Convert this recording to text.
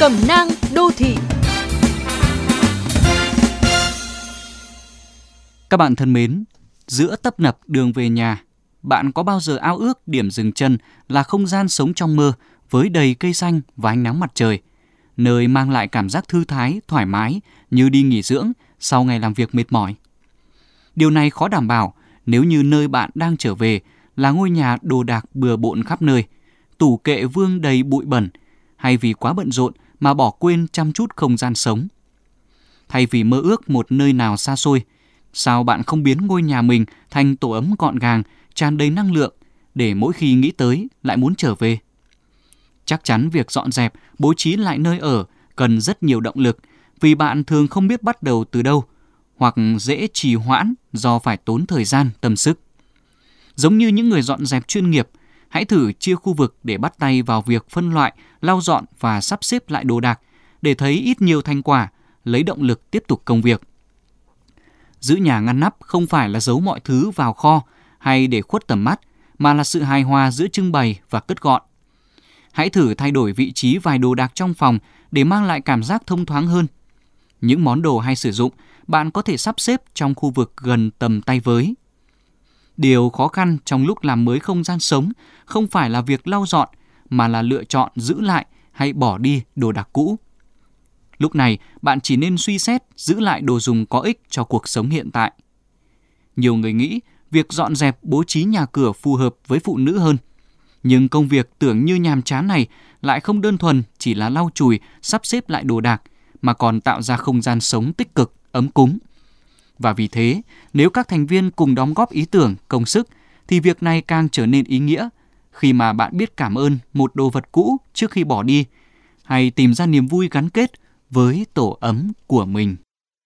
Cẩm nang đô thị Các bạn thân mến, giữa tấp nập đường về nhà, bạn có bao giờ ao ước điểm dừng chân là không gian sống trong mơ với đầy cây xanh và ánh nắng mặt trời, nơi mang lại cảm giác thư thái, thoải mái như đi nghỉ dưỡng sau ngày làm việc mệt mỏi. Điều này khó đảm bảo nếu như nơi bạn đang trở về là ngôi nhà đồ đạc bừa bộn khắp nơi, tủ kệ vương đầy bụi bẩn, hay vì quá bận rộn mà bỏ quên chăm chút không gian sống. Thay vì mơ ước một nơi nào xa xôi, sao bạn không biến ngôi nhà mình thành tổ ấm gọn gàng, tràn đầy năng lượng để mỗi khi nghĩ tới lại muốn trở về? Chắc chắn việc dọn dẹp, bố trí lại nơi ở cần rất nhiều động lực vì bạn thường không biết bắt đầu từ đâu hoặc dễ trì hoãn do phải tốn thời gian, tâm sức. Giống như những người dọn dẹp chuyên nghiệp, hãy thử chia khu vực để bắt tay vào việc phân loại, lau dọn và sắp xếp lại đồ đạc để thấy ít nhiều thành quả, lấy động lực tiếp tục công việc. Giữ nhà ngăn nắp không phải là giấu mọi thứ vào kho hay để khuất tầm mắt, mà là sự hài hòa giữa trưng bày và cất gọn. Hãy thử thay đổi vị trí vài đồ đạc trong phòng để mang lại cảm giác thông thoáng hơn. Những món đồ hay sử dụng bạn có thể sắp xếp trong khu vực gần tầm tay với. Điều khó khăn trong lúc làm mới không gian sống không phải là việc lau dọn mà là lựa chọn giữ lại hay bỏ đi đồ đạc cũ. Lúc này, bạn chỉ nên suy xét giữ lại đồ dùng có ích cho cuộc sống hiện tại. Nhiều người nghĩ việc dọn dẹp bố trí nhà cửa phù hợp với phụ nữ hơn. Nhưng công việc tưởng như nhàm chán này lại không đơn thuần chỉ là lau chùi, sắp xếp lại đồ đạc, mà còn tạo ra không gian sống tích cực, ấm cúng. Và vì thế, nếu các thành viên cùng đóng góp ý tưởng, công sức, thì việc này càng trở nên ý nghĩa khi mà bạn biết cảm ơn một đồ vật cũ trước khi bỏ đi, hay tìm ra niềm vui gắn kết với tổ ấm của mình.